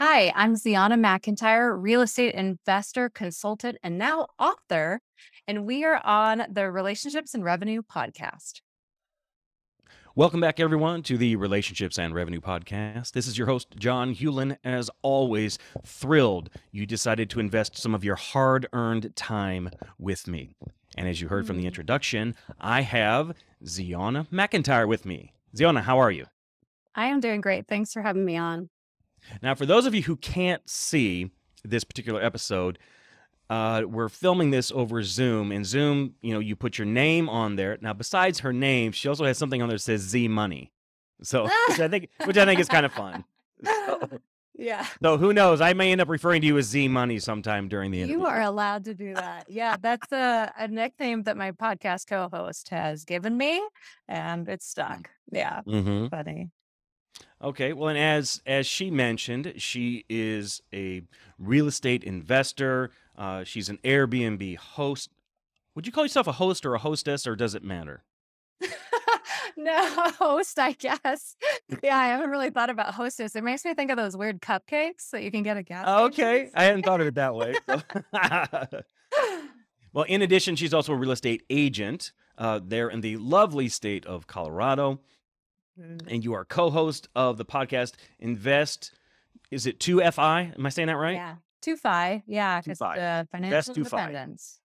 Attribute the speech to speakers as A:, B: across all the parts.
A: Hi, I'm Zeona McIntyre, real estate investor, consultant, and now author. And we are on the Relationships and Revenue podcast.
B: Welcome back, everyone, to the Relationships and Revenue Podcast. This is your host, John Hewlin. As always, thrilled you decided to invest some of your hard earned time with me. And as you heard from the
A: Mm.
B: introduction, I have Zeona McIntyre with me. Zeona, how are you?
A: I am doing great. Thanks for having me on.
B: Now, for those of you who can't see this particular episode, uh, we're filming this over Zoom. And Zoom, you know, you put your name on there. Now, besides her name, she also has something on there that says Z Money. So, which I think, which I think is kind of fun. So,
A: Yeah.
B: so who knows? I may end up referring to you as Z Money sometime during the interview.
A: You are allowed to do that. Yeah, that's a, a nickname that my podcast co host has given me, and it's stuck. Yeah,
B: hmm
A: funny.
B: Okay. Well, and as as she mentioned, she is a real estate investor. Uh, she's an Airbnb host. Would you call yourself a host or a hostess, or does it matter?
A: no, host, I guess. Yeah, I haven't really thought about hostess. It makes me think of those weird cupcakes that you can get at gas
B: Okay,
A: stations.
B: I hadn't thought of it that way. so- well, in addition, she's also a real estate agent uh, there in the lovely state of Colorado,
A: Mm.
B: and you are co-host of the podcast Invest. Is it two Fi? Am I saying that right?
A: Yeah. Two fi. Yeah.
B: Two
A: Because
B: fi.
A: uh, financial
B: two fi.
A: independence.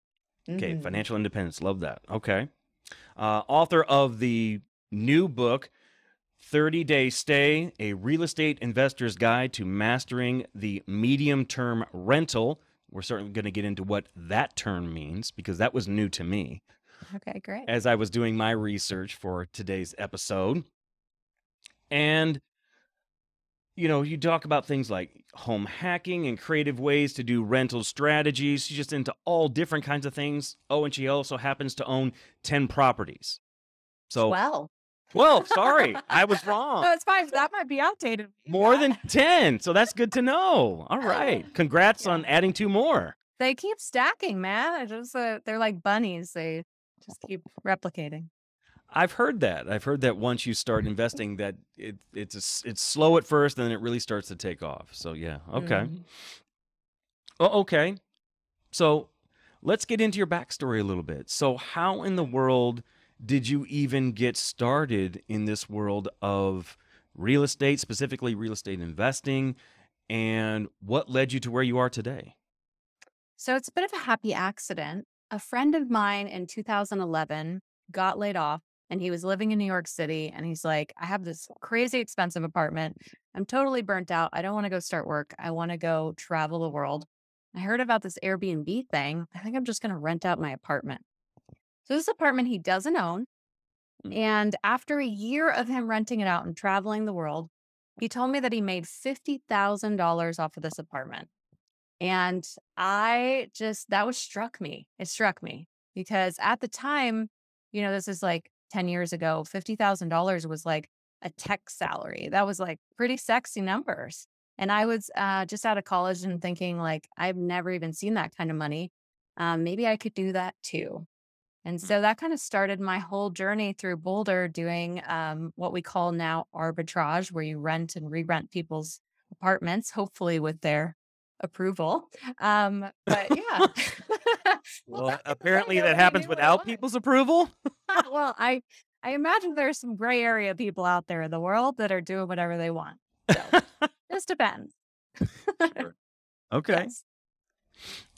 B: Okay,
A: Mhm.
B: financial independence. Love that. Okay. Uh, author of the new book, 30 Day Stay A Real Estate Investor's Guide to Mastering the Medium Term Rental. We're certainly going to get into what that term means because that was new to me
A: Okay, great.
B: as I was doing my research for today's episode. And, you know, you talk about things like home hacking and creative ways to do rental strategies. She's just into all different kinds of things. Oh, and she also happens to own 10 properties. So,
A: well,
B: well, sorry, I was wrong.
A: no,
B: wrong.
A: it's fine. That might be outdated.
B: More than 10. So that's good to know. All right. Congrats
A: Yeah.
B: on adding two more.
A: They keep stacking, man. I just uh, they're like bunnies. They just keep replicating.
B: I've heard that. I've heard that once you start investing, that it, it's a it's slow at first, and then it really starts to take off. So yeah, okay.
A: Mhm.
B: Oh, okay. So let's get into your backstory a little bit. So how in the world did you even get started in this world of real estate, specifically real estate investing, and what led you to where you are today?
A: So it's a bit of a happy accident. A friend of mine in 2011 got laid off and he was living in New York City. And he's like, I have this crazy expensive apartment. I'm totally burnt out. I don't want to go start work. I want to go travel the world. I heard about this Airbnb thing. I think I'm just going to rent out my apartment. So, this apartment he doesn't own.
B: Mm.
A: And after a year of him renting it out and traveling the world, he told me that he made $50,000 off of this apartment. And I just, that was struck me. It struck me because at the time, you know, this is like 10 years ago, $50,000 was like a tech salary. That was like pretty sexy numbers. And I was uh, just out of college and thinking, like, I've never even seen that kind of money. Um, maybe I could do that too. And so that kind of started my whole journey through Boulder doing um, what we call now arbitrage, where you rent and re rent people's apartments, hopefully with their approval. Um, but yeah.
B: Well,
A: in
B: apparently that happens
A: knew what it
B: without people's approval.
A: well, I I imagine there's some gray area people out there in the world that are doing whatever they want. So just depends.
B: Sure. Okay.
A: Yes.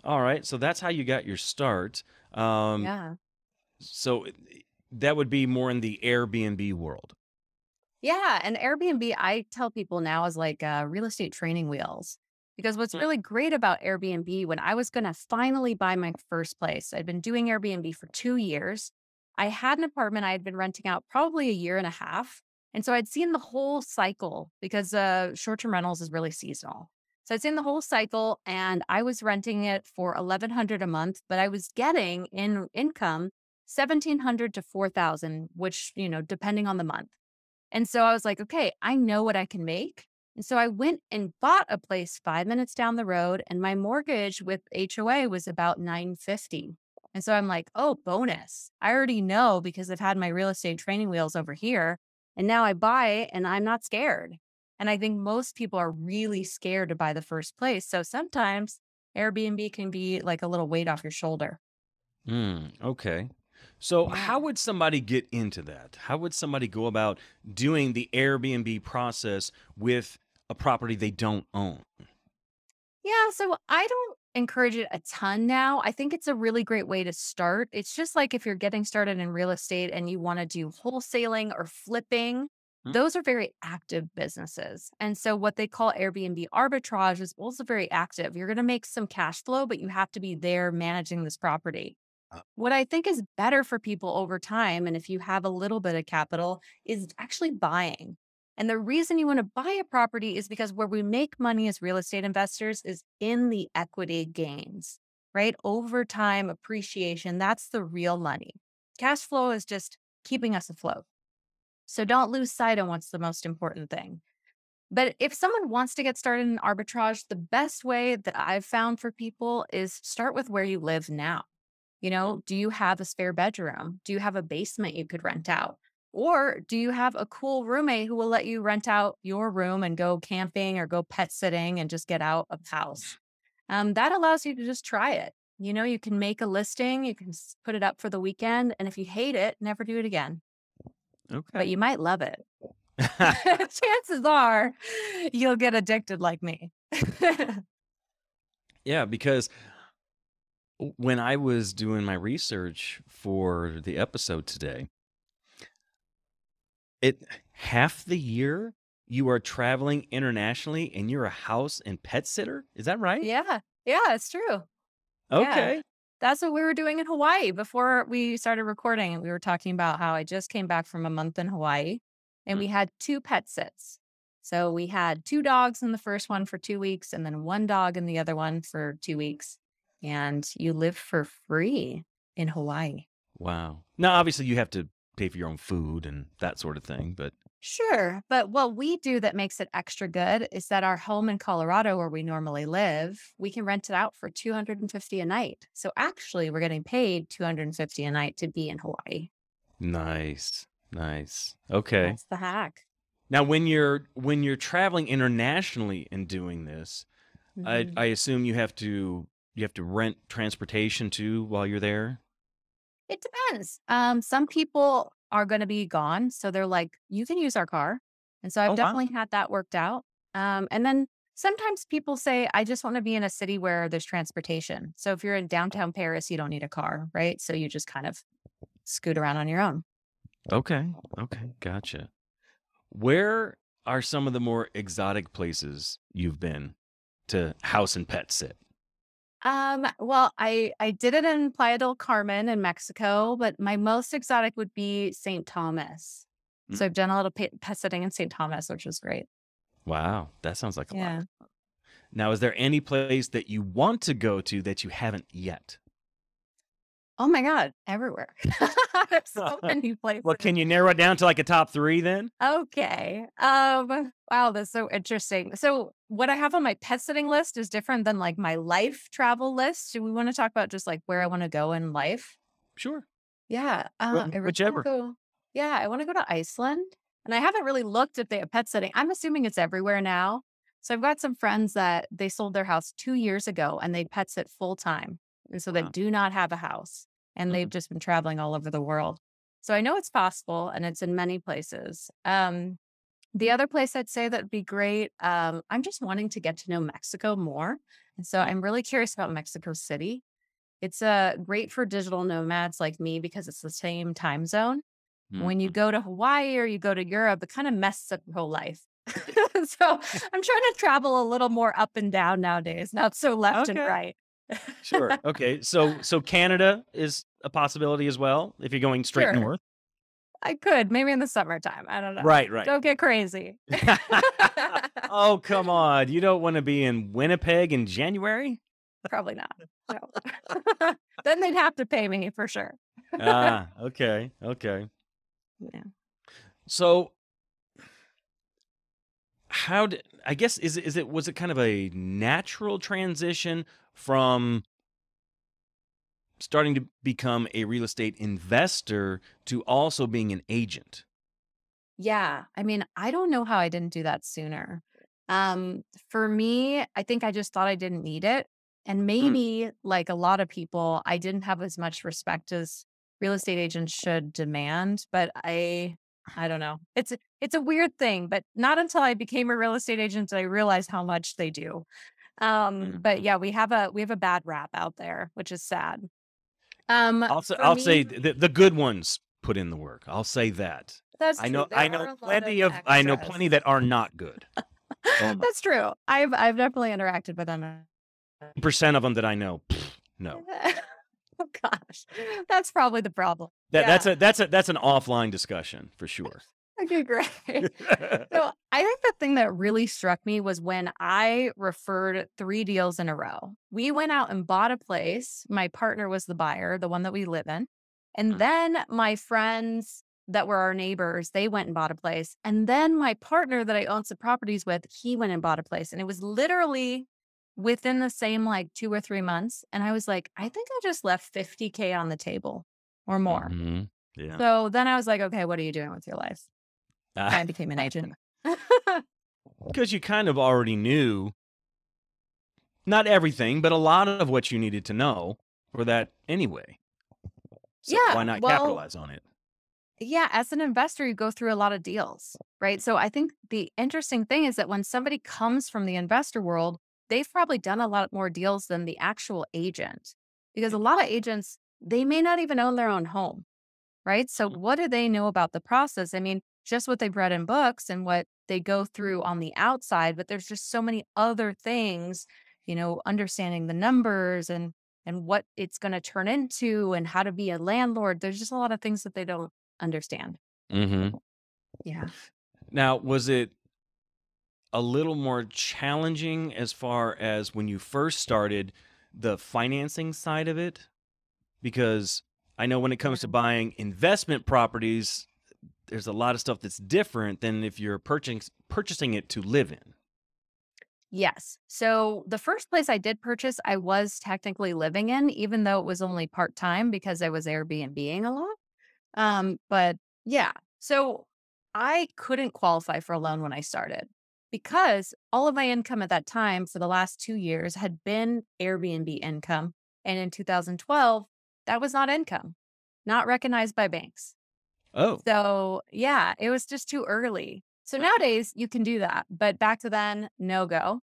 B: All right. So that's how you got your start. Um,
A: Yeah.
B: So that would be more in the Airbnb world.
A: Yeah. And Airbnb, I tell people now is like uh, real estate training wheels. Because what's
B: Mm.
A: really great about Airbnb, when I was going to finally buy my first place, I'd been doing Airbnb for two years. I had an apartment I had been renting out probably a year and a half. And so I'd seen the whole cycle because uh, short term rentals is really seasonal. So I'd seen the whole cycle and I was renting it for 1100 a month, but I was getting in income 1700 to 4000, which, you know, depending on the month. And so I was like, okay, I know what I can make. And so I went and bought a place five minutes down the road, and my mortgage with HOA was about 950. And so I'm like, oh, bonus. I already know because I've had my real estate training wheels over here. And now I buy and I'm not scared. And I think most people are really scared to buy the first place. So sometimes Airbnb can be like a little weight off your shoulder.
B: Mm, okay. So, how would somebody get into that? How would somebody go about doing the Airbnb process with a property they don't own?
A: Yeah, so I don't encourage it a ton now. I think it's a really great way to start. It's just like if you're getting started in real estate and you want to do wholesaling or flipping,
B: Mm,
A: those are very active businesses. And so what they call Airbnb arbitrage is also very active. You're going to make some cash flow, but you have to be there managing this property.
B: uh,
A: What I think is better for people over time, and if you have a little bit of capital, is actually buying. And the reason you want to buy a property is because where we make money as real estate investors is in the equity gains, right? Over time appreciation, that's the real money. Cash flow is just keeping us afloat. So don't lose sight on what's the most important thing. But if someone wants to get started in arbitrage, the best way that I've found for people is start with where you live now. You know, do you have a spare bedroom? Do you have a basement you could rent out? Or do you have a cool roommate who will let you rent out your room and go camping or go pet sitting and just get out of the house? Um, that allows you to just try it. You know, you can make a listing, you can put it up for the weekend. And if you hate it, never do it again,
B: Okay.
A: but you might love it. Chances are you'll get addicted like me.
B: yeah, because when I was doing my research for the episode today, it half the year you are traveling internationally and you're a house and pet sitter. Is that right?
A: yeah. Yeah, it's true. Yeah.
B: Okay.
A: That's what we were doing in Hawaii before we started recording. We were talking about how I just came back from a month in Hawaii and
B: Mm,
A: we had two pet sits. So we had two dogs in the first one for two weeks and then one dog in the other one for two weeks. And you live for free in Hawaii.
B: Wow. Now, obviously, you have to pay for your own food and that sort of thing, but
A: Sure. But what we do that makes it extra good is that our home in Colorado, where we normally live, we can rent it out for 250 a night. So actually, we're getting paid 250 a night to be in Hawaii.
B: nice, nice. Okay.
A: That's the hack.
B: Now, when you're when you're traveling internationally and doing this, I
A: Mhm.
B: I assume you have to you have to rent transportation too while you're there.
A: It depends. Um, some people are going to be gone. So they're like, you can use our car. And so I've
B: Oh wow.
A: definitely had that worked out. Um, and then sometimes people say, I just want to be in a city where there's transportation. So if you're in downtown Paris, you don't need a car, right? So you just kind of scoot around on your own.
B: Okay. Okay. Gotcha. Where are some of the more exotic places you've been to house and pet sit?
A: Um, well, I I did it in Playa del Carmen in Mexico, but my most exotic would be St. Thomas.
B: Mm,
A: So I've done a little pet, pet sitting in St. Thomas, which was great.
B: Wow, that sounds like a lot.
A: Yeah.
B: fun. Now, is there any place that you want to go to that you haven't yet?
A: Oh my God, everywhere. There's so many places.
B: Well, can you narrow it down to like a top three then?
A: Okay. Um, wow, that's so interesting. So what I have on my pet sitting list is different than like my life travel list. Do we want to talk about just like where I want to go in life?
B: Sure.
A: Yeah. Uh, I really
B: Whichever.
A: go. Yeah, I want to go to Iceland. And I haven't really looked if they have pet sitting. I'm assuming it's everywhere now. So I've got some friends that they sold their house two years ago and they pet sit full time. And so they
B: Wow.
A: do not have a house and they've
B: Mm,
A: just been traveling all over the world. So I know it's possible and it's in many places. Um, the other place I'd say that would be great, um, I'm just wanting to get to know Mexico more. And so I'm really curious about Mexico City. It's uh, great for digital nomads like me because it's the same time zone. When you
B: mhm.
A: go to Hawaii or you go to Europe, it kind of messes up your whole life. so I'm trying to travel a little more up and down nowadays, not so left and right.
B: Sure. Okay. So so Canada is a possibility as well if you're going straight
A: Sure.
B: north.
A: I could, maybe in the summertime. I don't know.
B: Right, right.
A: Don't get crazy.
B: oh, come on. You don't want to be in Winnipeg in January?
A: Probably not. No. then they'd have to pay me for sure.
B: Ah, okay. Okay.
A: Yeah.
B: So how did I guess is it is it was it kind of a natural transition from starting to become a real estate investor to also being an agent?
A: Yeah. I mean, I don't know how I didn't do that sooner. Um, for me, I think I just thought I didn't need it. And
B: Mm,
A: maybe like a lot of people, I didn't have as much respect as real estate agents should demand, but I I don't know. It's it's a weird thing, but not until I became a real estate agent did I realize how much they do. Um, but
B: mhm.
A: yeah, we have a we have a bad rap out there, which is sad. Um,
B: I'll say I'll say the the good ones put in the work. I'll say that.
A: that's
B: I know
A: There
B: I know
A: lot of
B: plenty of I know plenty that are not good. Oh.
A: That's true. I've I've definitely interacted with them.
B: Percent of them that I know, pfft, no.
A: Oh gosh, that's probably the problem.
B: That that's a that's a that's an offline discussion for sure.
A: Okay, great. So I think the thing that really struck me was when I referred three deals in a row. We went out and bought a place. My partner was the buyer, the one that we live in. And
B: Mm,
A: then my friends that were our neighbors, they went and bought a place. And then my partner that I owned some properties with, he went and bought a place. And it was literally within the same like two or three months. And I was like, I think I just left 50K on the table or more.
B: mhm. Yeah.
A: So then I was like, okay, what are you doing with your life? I became an agent.
B: Because you kind of already knew not everything, but a lot of what you needed to know for that anyway. So why not
A: Well,
B: capitalize on it?
A: yeah, as an investor, you go through a lot of deals, right? So I think the interesting thing is that when somebody comes from the investor world, they've probably done a lot more deals than the actual agent because a lot of agents, they may not even own their own home, right? So
B: Mm,
A: what do they know about the process? I mean, just what they've read in books and what they go through on the outside, but there's just so many other things, you know, understanding the numbers and and what it's going to turn into and how to be a landlord. There's just a lot of things that they don't understand.
B: Mm-hmm.
A: Yeah.
B: Now, was it a little more challenging as far as when you first started the financing side of it? Because I know when it comes to buying investment properties, there's a lot of stuff that's different than if you're purchasing purchasing it to live in.
A: Yes. So the first place I did purchase, I was technically living in, even though it was only part time because I was Airbnb-ing a lot. Um, but yeah, so I couldn't qualify for a loan when I started because all of my income at that time for the last two years had been Airbnb income. And in 2012, that was not income, not recognized by banks.
B: Oh.
A: So yeah, it was just too early. So nowadays you can do that, but back to then, no go.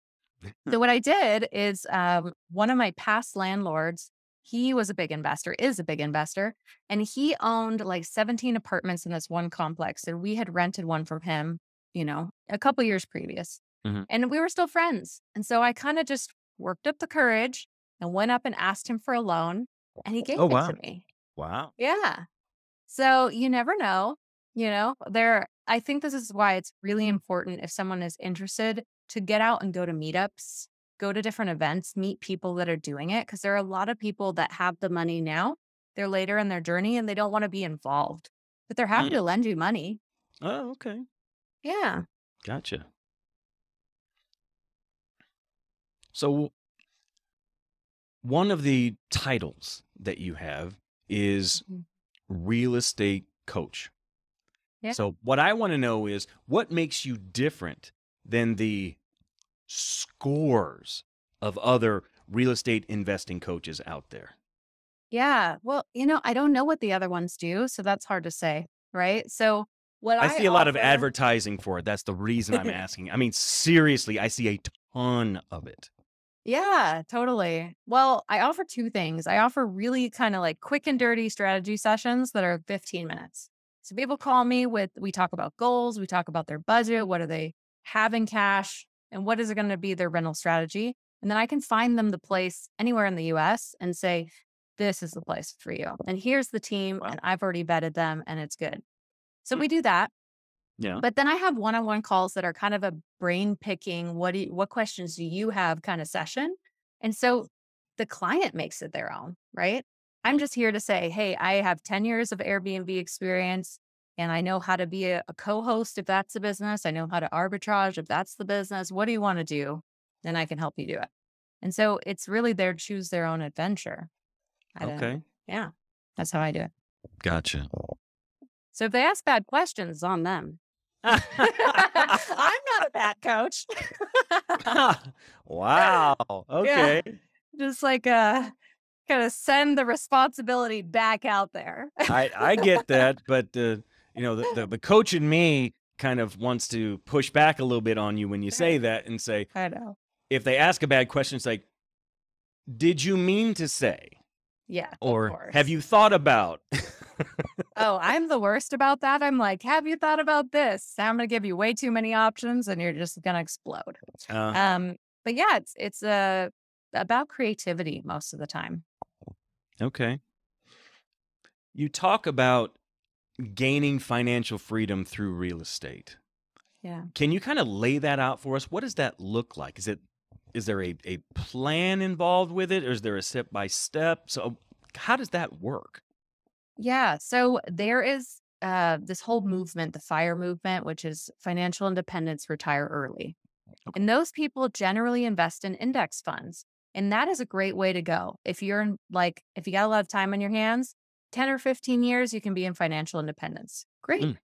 A: So what I did is um, one of my past landlords, he was a big investor, is a big investor, and he owned like 17 apartments in this one complex. And we had rented one from him, you know, a couple years previous.
B: Mhm.
A: And we were still friends. And so I kind of just worked up the courage and went up and asked him for a loan, and he gave
B: Oh,
A: it to me.
B: Wow.
A: Yeah. So you never know, you know, there, I think this is why it's really important if someone is interested to get out and go to meetups, go to different events, meet people that are doing it. Cause there are a lot of people that have the money now. They're later in their journey and they don't want to be involved, but they're happy
B: Mm.
A: to lend you money.
B: Oh, okay.
A: Yeah.
B: Gotcha. So one of the titles that you have is
A: Mhm.
B: Real estate coach.
A: Yeah.
B: So what I want to know is what makes you different than the scores of other real estate investing coaches out there?
A: Yeah. Well, you know, I don't know what the other ones do. So that's hard to say. Right. So what
B: I
A: I
B: see a lot of advertising for it. That's the reason I'm asking. I mean, seriously, I see a ton of it.
A: Yeah, totally. Well, I offer two things. I offer really kind of like quick and dirty strategy sessions that are 15 minutes. So people call me with, we talk about goals, we talk about their budget, what do they have in cash, and what is it going to be their rental strategy. And then I can find them the place anywhere in the US and say, this is the place for you. And here's the team,
B: Wow.
A: and I've already vetted them, and it's good. So
B: Mm,
A: we do that.
B: Yeah.
A: But then I have one-on-one calls that are kind of a brain picking, what do you, what questions do you have kind of session. And so the client makes it their own, right? I'm just here to say, hey, I have 10 years of Airbnb experience and I know how to be a, a co-host if that's the business. I know how to arbitrage if that's the business. What do you want to do? Then I can help you do it. And so it's really their choose their own adventure. I don't,
B: Okay.
A: yeah, that's how I do it.
B: Gotcha.
A: So if they ask bad questions, on them. I'm not a bad coach.
B: wow.
A: yeah.
B: Okay.
A: Just like uh kind of send the responsibility back out there.
B: I I get that, but uh, you know, the, the the coach in me kind of wants to push back a little bit on you when you say that and say,
A: I know.
B: if they ask a bad question, it's like, did you mean to say?
A: Yeah.
B: Or have you thought about?
A: Oh, I'm the worst about that. I'm like, have you thought about this? I'm gonna give you way too many options and you're just gonna explode.
B: Uh,
A: Um, but yeah, it's it's uh, about creativity most of the time.
B: okay. You talk about gaining financial freedom through real estate.
A: Yeah.
B: Can you kind of lay that out for us? What does that look like? Is it is there a, a plan involved with it or is there a step by step? So how does that work?
A: Yeah. So there is uh, this whole movement, the FIRE movement, which is financial independence, retire early.
B: Okay.
A: And those people generally invest in index funds. And that is a great way to go. If you're in, like, if you got a lot of time on your hands, 10 or 15 years, you can be in financial independence. Great.
B: Mm.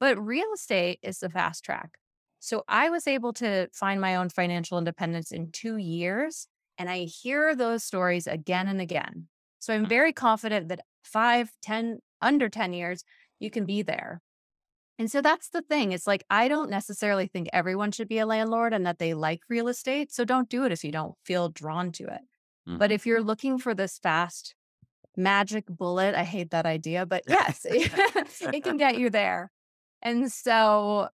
A: But real estate is the fast track. So I was able to find my own financial independence in two years. And I hear those stories again and again. So I'm
B: Mm.
A: very confident that five, ten, under 10 years, you can be there. And so that's the thing. It's like, I don't necessarily think everyone should be a landlord and that they like real estate. So don't do it if you don't feel drawn to it. But
B: Mhm.
A: if you're looking for this fast magic bullet, I hate that idea, but yes, it can get you there. And so,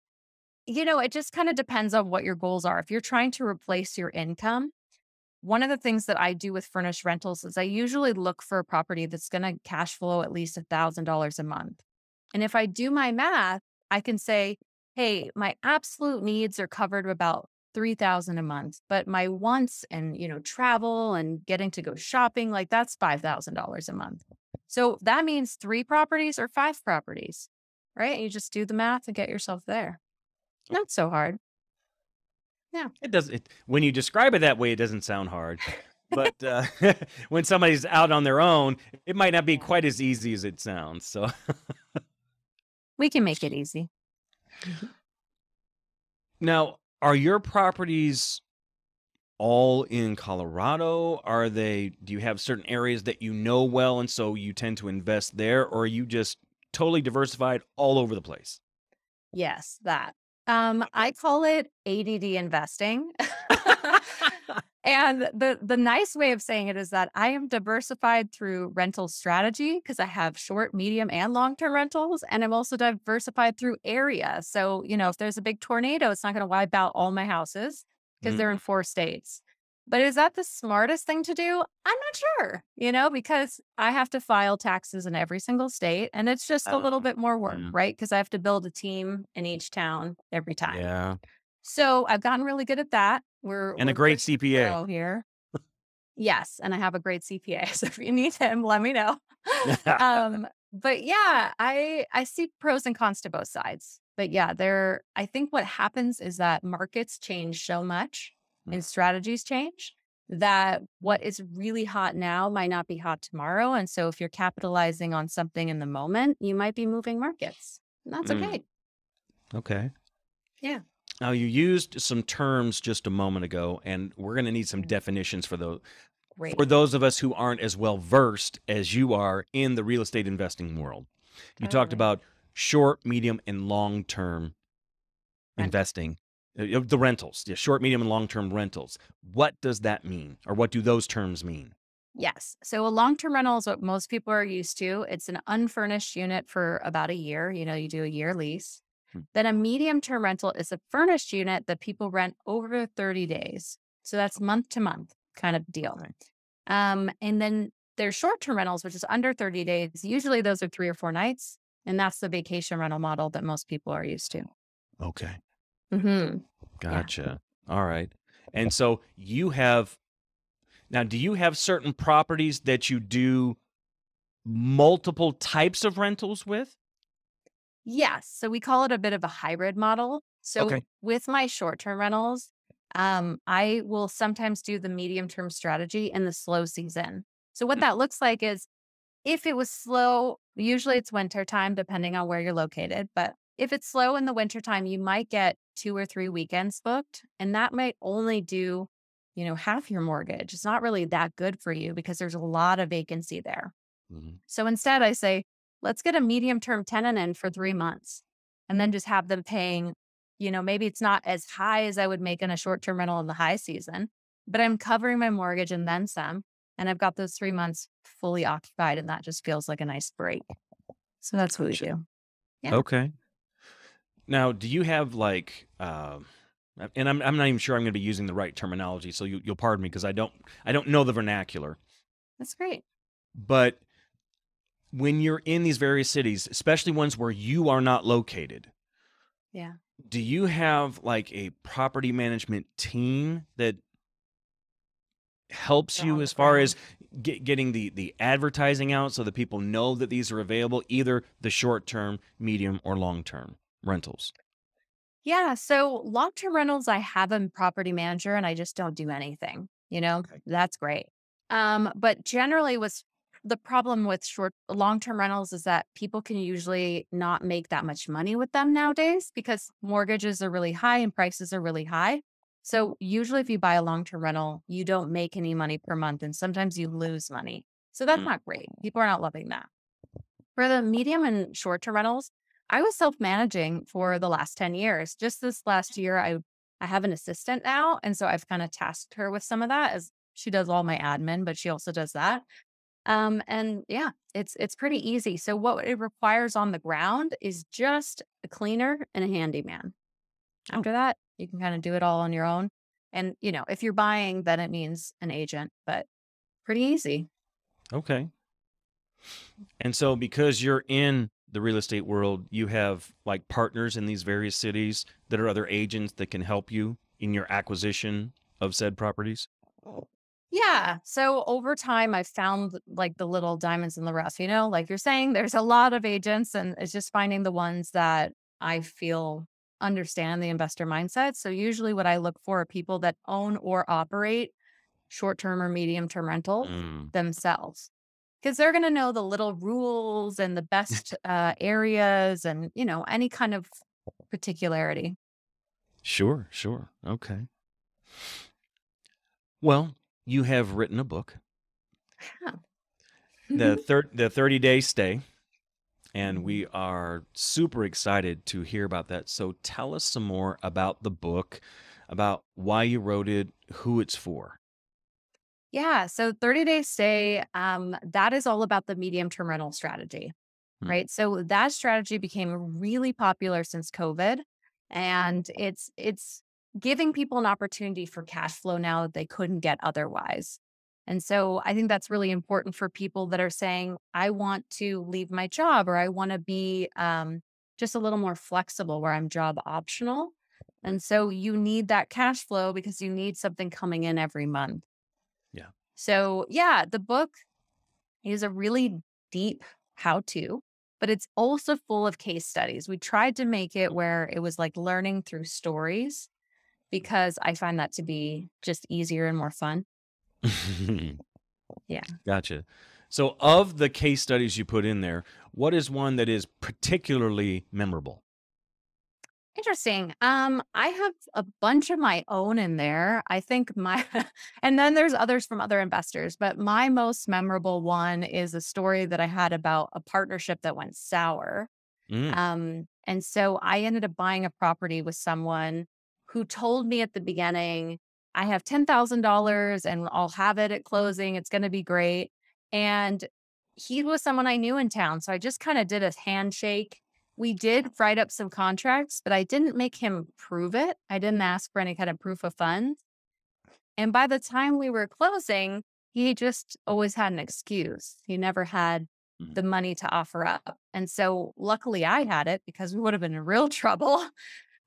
A: you know, it just kind of depends on what your goals are. If you're trying to replace your income, one of the things that I do with furnished rentals is I usually look for a property that's going to cash flow at least $1,000 a month. And if I do my math, I can say, hey, my absolute needs are covered about 3000 a month, but my wants and, you know, travel and getting to go shopping, like that's $5,000 a month. So that means three properties or five properties, right? You just do the math and get yourself there. Not so hard.
B: Yeah, it does it when you describe it that way, it doesn't sound hard. But uh, when somebody's out on their own, it might not be quite as easy as it sounds. So
A: We can make it easy.
B: now, are your properties all in Colorado? Are they do you have certain areas that you know well and so you tend to invest there or are you just totally diversified all over the place?
A: Yes, that. Um, I call it ADD investing. and the the nice way of saying it is that I am diversified through rental strategy because I have short, medium, and long-term rentals. And I'm also diversified through area. So, you know, if there's a big tornado, it's not going to wipe out all my houses because they're in four states. But is that the smartest thing to do? I'm not sure, you know, because I have to file taxes in every single state and it's just a little
B: Oh,
A: bit more work,
B: yeah.
A: right? Because I have to build a team in each town every time.
B: Yeah.
A: So I've gotten really good at that. We're
B: And a
A: we're
B: great CPA.
A: here. Yes, and I have a great CPA. So if you need him, let me know. um, but yeah, I I see pros and cons to both sides. But yeah, there I think what happens is that markets change so much
B: Mm.
A: and strategies change that what is really hot now might not be hot tomorrow. And so if you're capitalizing on something in the moment, you might be moving markets. And that's
B: Mm.
A: okay.
B: Okay.
A: Yeah.
B: Now you used some terms just a moment ago, and we're going to need some
A: Mhm.
B: definitions for those
A: Great.
B: for those of us who aren't as well versed as you are in the real estate investing world. You talked
A: Totally.
B: about short, medium, and long term
A: Rentals.
B: investing, the rentals, the short, medium, and long term rentals. What does that mean, or what do those terms mean?
A: Yes. So a long-term rental is what most people are used to. It's an unfurnished unit for about a year. You know, you do a year lease.
B: Hmm.
A: Then a medium-term rental is a furnished unit that people rent over 30 days. So that's month to month kind of deal.
B: Okay.
A: Um, and then there's short-term rentals, which is under 30 days. Usually those are three or four nights. And that's the vacation rental model that most people are used to.
B: Okay.
A: Hmm
B: Gotcha. All right. And so you have now, do you have certain properties that you do multiple types of rentals with?
A: Yes. So we call it a bit of a hybrid model. So
B: Okay.
A: with my short term rentals, um, I will sometimes do the medium term strategy in the slow season. So what
B: Mm.
A: that looks like is if it was slow, usually it's winter time, depending on where you're located, but if it's slow in the wintertime, you might get two or three weekends booked, and that might only do, you know, half your mortgage. It's not really that good for you because there's a lot of vacancy there.
B: Mhm.
A: So instead, I say, let's get a medium term tenant in for three months and then just have them paying, you know, maybe it's not as high as I would make in a short term rental in the high season, but I'm covering my mortgage and then some. And I've got those three months fully occupied, and that just feels like a nice break. So that's what we do. Yeah.
B: Okay. Now, do you have like, uh, and I'm I'm not even sure I'm going to be using the right terminology, so you, you'll pardon me because I don't I don't know the vernacular.
A: That's great.
B: But when you're in these various cities, especially ones where you are not located,
A: Yeah.
B: do you have like a property management team that helps you as far as get, getting the the advertising out so that people know that these are available, either the short term, medium, or long term rentals?
A: Yeah. So long term rentals, I have a property manager and I just don't do anything. You know,
B: Okay.
A: that's great. Um, but generally, what's the problem with short long term rentals is that people can usually not make that much money with them nowadays because mortgages are really high and prices are really high. So usually, if you buy a long term rental, you don't make any money per month, and sometimes you lose money. So that's
B: Mm,
A: not great. People are not loving that. For the medium and short term rentals, I was self-managing for the last 10 years. Just this last year, I I have an assistant now, and so I've kind of tasked her with some of that as she does all my admin, but she also does that. Um, and yeah, it's it's pretty easy. So what it requires on the ground is just a cleaner and a handyman.
B: Oh,
A: After that, you can kind of do it all on your own. And you know, if you're buying, then it means an agent, but pretty easy.
B: okay. And so, because you're in the real estate world, you have like partners in these various cities that are other agents that can help you in your acquisition of said properties.
A: Yeah. So over time, I've found like the little diamonds in the rough, you know, like you're saying, there's a lot of agents, and it's just finding the ones that I feel understand the investor mindset. So usually, what I look for are people that own or operate short term or medium term rentals
B: Mm,
A: themselves because they're going to know the little rules and the best uh, areas and, you know, any kind of particularity.
B: sure, sure. Okay. Well, you have written a book, the third the 30 day stay, and
A: Mhm.
B: we are super excited to hear about that. So tell us some more about the book, about why you wrote it, who it's for.
A: Yeah. So 30 day stay, um, that is all about the medium term rental strategy,
B: Hmm.
A: right? So that strategy became really popular since COVID. And it's it's giving people an opportunity for cash flow now that they couldn't get otherwise. And so I think that's really important for people that are saying, I want to leave my job or I want to be um, just a little more flexible where I'm job optional. And so you need that cash flow because you need something coming in every month. So, yeah, the book is a really deep how to, but it's also full of case studies. We tried to make it where it was like learning through stories because I find that to be just easier and more fun. Yeah.
B: Gotcha. So, of the case studies you put in there, what is one that is particularly memorable?
A: Interesting. Um, I have a bunch of my own in there. I think my, and then there's others from other investors, but my most memorable one is a story that I had about a partnership that went sour.
B: Mm,
A: Um, and so I ended up buying a property with someone who told me at the beginning, I have $10,000 and I'll have it at closing. It's going to be great. And he was someone I knew in town. So I just kind of did a handshake. We did write up some contracts, but I didn't make him prove it. I didn't ask for any kind of proof of funds. And by the time we were closing, he just always had an excuse. He never had
B: mhm.
A: the money to offer up. And so luckily I had it because we would have been in real trouble.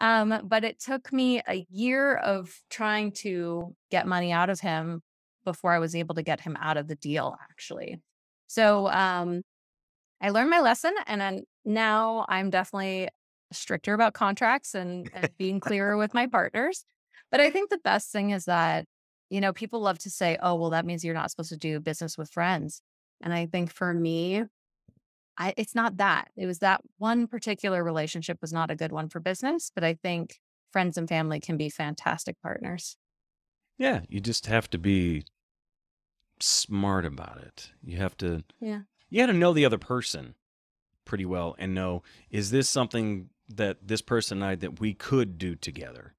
A: Um, but it took me a year of trying to get money out of him before I was able to get him out of the deal, actually. So um, I learned my lesson, and then now I'm definitely stricter about contracts and, and being clearer with my partners. But I think the best thing is that, you know, people love to say, oh, well, that means you're not supposed to do business with friends. And I think for me, I it's not that. It was that one particular relationship was not a good one for business, but I think friends and family can be fantastic partners.
B: Yeah, you just have to be smart about it. You have to
A: Yeah.
B: you got to know the other person pretty well and know is this something that this person and I that we could do together.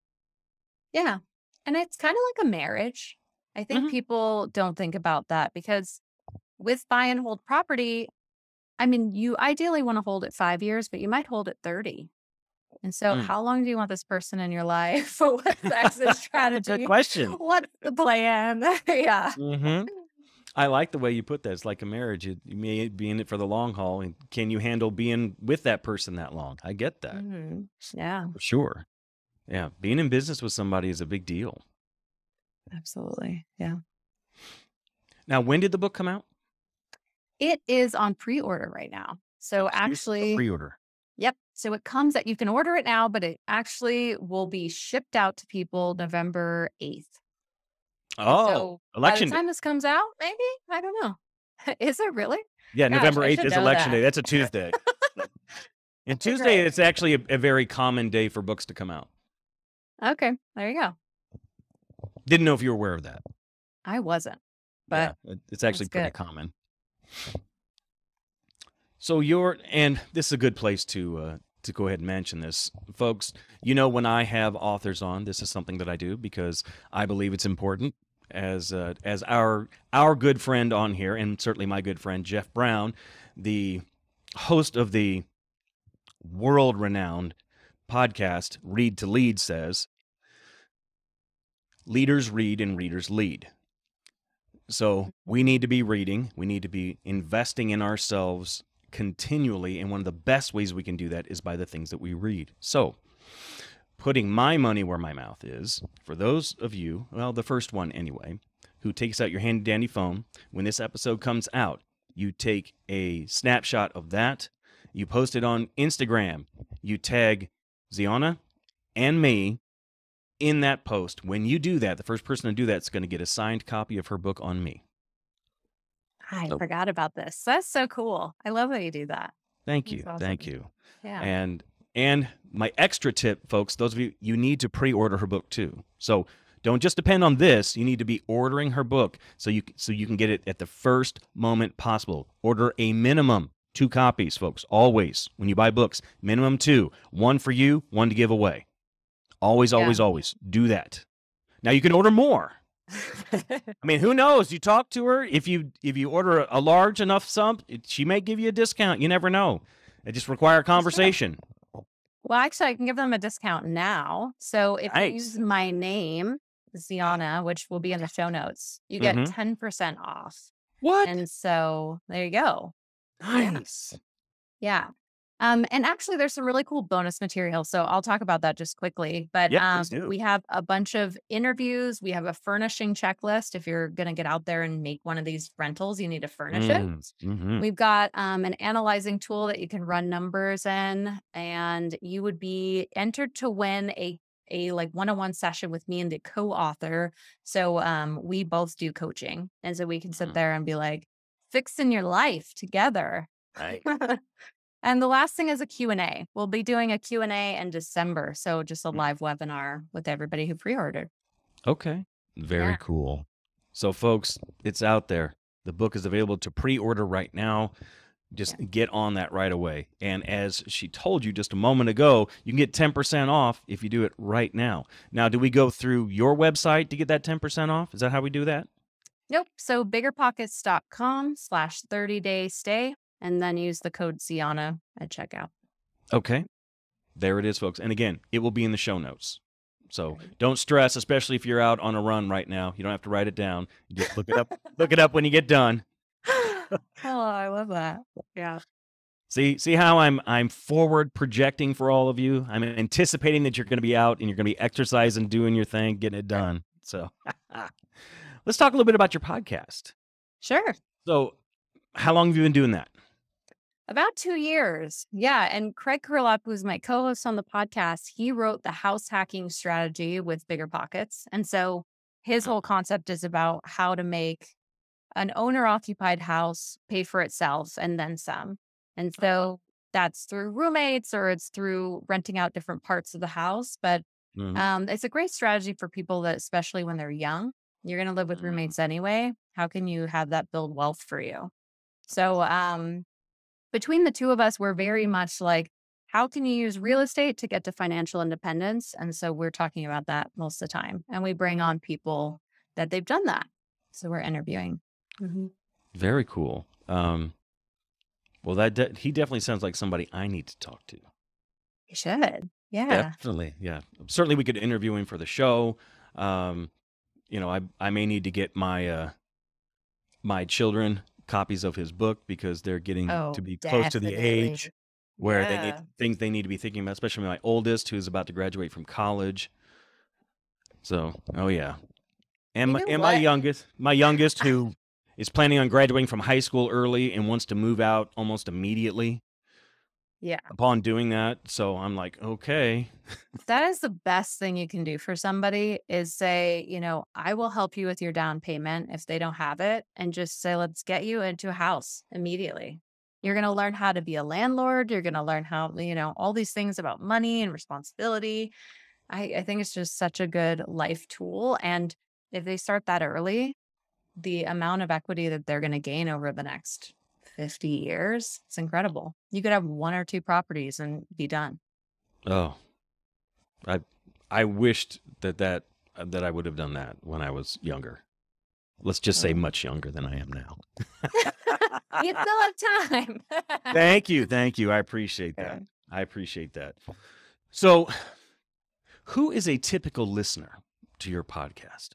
A: Yeah. And it's kind of like a marriage. I think
B: Mhm.
A: people don't think about that because with buy and hold property, I mean, you ideally want to hold it five years, but you might hold it 30. And so,
B: Mm.
A: how long do you want this person in your life? What's the exit
B: Good
A: strategy?
B: question.
A: What's the plan? yeah.
B: hmm I like the way you put that. It's like a marriage. It, you may be in it for the long haul. And can you handle being with that person that long? I get that
A: Mhm. Yeah,
B: for sure. Yeah. Being in business with somebody is a big deal.
A: absolutely. Yeah.
B: Now, when did the book come out?
A: It is on pre order right now. So, actually,
B: Pre order.
A: Yep. So it comes that you can order it now, but it actually will be shipped out to people November 8th.
B: Oh,
A: so
B: election
A: by the
B: day.
A: time this comes out, maybe, I don't know. Is it really?
B: Yeah,
A: Gosh,
B: November
A: I
B: 8th
A: should
B: is
A: know
B: election
A: that.
B: day. That's a Tuesday. and Tuesday,
A: great.
B: it's actually a, a very common day for books to come out.
A: Okay. There you go.
B: Didn't know if you were aware of that.
A: I wasn't, but
B: it- it's actually
A: that's
B: pretty
A: good.
B: common. So you're, and this is a good place to uh, to go ahead and mention this, folks. You know, when I have authors on, this is something that I do because I believe it's important. As uh, as our our good friend on here, and certainly my good friend Jeff Brown, the host of the world renowned podcast Read to Lead, says, "Leaders read and readers lead." So we need to be reading. We need to be investing in ourselves continually. And one of the best ways we can do that is by the things that we read. So, putting my money where my mouth is, for those of you, well, the first one anyway, who takes out your handy dandy phone, when this episode comes out, you take a snapshot of that, you post it on Instagram, you tag Zeona and me in that post. When you do that, the first person to do that is going to get a signed copy of her book on me.
A: I
B: So-
A: forgot about this. That's so cool. I love that you do that.
B: Thank
A: That's
B: you.
A: awesome.
B: Thank you.
A: Yeah.
B: And and my extra tip, folks, those of you you need to pre-order her book too. So don't just depend on this. You need to be ordering her book so you so you can get it at the first moment possible. Order a minimum two copies, folks. Always when you buy books, minimum two, one for you, one to give away. Always,
A: Yeah.
B: always, always do that. Now you can order more. I mean, who knows? You talk to her. If you if you order a, a large enough sum, she may give you a discount. You never know. It just require conversation.
A: Well, actually, I can give them a discount now. So if
B: Nice.
A: you use my name, Zeona, which will be in the show notes, you get
B: Mhm.
A: 10% off.
B: What?
A: And so there you go. yeah.
B: nice.
A: Yeah. Um, and actually, there's some really cool bonus material. So I'll talk about that just quickly. But
B: Yeah,
A: um, we have a bunch of interviews. We have a furnishing checklist. If you're going to get out there and make one of these rentals, you need to furnish it.
B: Mm, mhm.
A: We've got um, an analyzing tool that you can run numbers in, and you would be entered to win a a like one-on-one session with me and the co-author. So um, we both do coaching, and so we can sit
B: Mhm.
A: there and be like fixing your life together.
B: Nice.
A: and the last thing is a Q&A. We'll be doing a Q&A in December, so just a
B: Mm.
A: live webinar with everybody who pre-ordered.
B: Okay. Very
A: Yeah.
B: cool. So, folks, it's out there. The book is available to pre order right now. Just get on that right away. And as she told you just a moment ago, you can get 10% off if you do it right now. Now, do we go through your website to get that 10% off? Is that how we do that?
A: Nope. So biggerpockets.com slash 30 day stay and then use the code Zeona at checkout.
B: Okay. There it is, folks. And again, it will be in the show notes. So don't stress, especially if you're out on a run right now. You don't have to write it down. You just look it up. look it up when you get done.
A: oh, I love that. Yeah.
B: See, see how I'm I'm forward projecting for all of you. I'm anticipating that you're going to be out and you're going to be exercising, doing your thing, getting it done. So, let's talk a little bit about your podcast.
A: Sure.
B: So, how long have you been doing that?
A: About two years. Yeah. And Craig Curelop, who's my co host on the podcast, he wrote the house hacking strategy with Bigger Pockets. And so his whole concept is about how to make an owner occupied house pay for itself and then some. And so that's through roommates or it's through renting out different parts of the house. But
B: Mhm.
A: um, it's a great strategy for people that, especially when they're young, you're going to live with
B: Mhm.
A: roommates anyway. How can you have that build wealth for you? So, um, between the two of us, we're very much like, how can you use real estate to get to financial independence? And so we're talking about that most of the time. And we bring on people that they've done that. So we're interviewing. Mhm.
B: Very cool. Um, well, that de- he definitely sounds like somebody I need to talk to.
A: You should. Yeah.
B: Definitely, yeah. Certainly, we could interview him for the show. Um, you know, I I may need to get my uh my children copies of his book because they're getting
A: Oh,
B: to be close to the
A: definitely.
B: age where they need
A: Yeah.
B: things they need to be thinking about, especially my oldest who's about to graduate from college. So, oh yeah. And
A: You
B: my,
A: know
B: and my
A: what?
B: youngest, my youngest who is planning on graduating from high school early and wants to move out almost immediately
A: Yeah.
B: upon doing that. So I'm like, okay.
A: That is the best thing you can do for somebody is say, you know, I will help you with your down payment if they don't have it and just say, let's get you into a house immediately. You're going to learn how to be a landlord. You're going to learn how, you know, all these things about money and responsibility. I, I think it's just such a good life tool. And if they start that early, the amount of equity that they're going to gain over the next 50 years, it's incredible. You could have one or two properties and be done.
B: Oh, I I wished that that uh, that I would have done that when I was younger. Let's just say
A: Oh.
B: much younger than I am now.
A: you still have time.
B: Thank you, thank you. I appreciate that. I appreciate that. So, who is a typical listener to your podcast?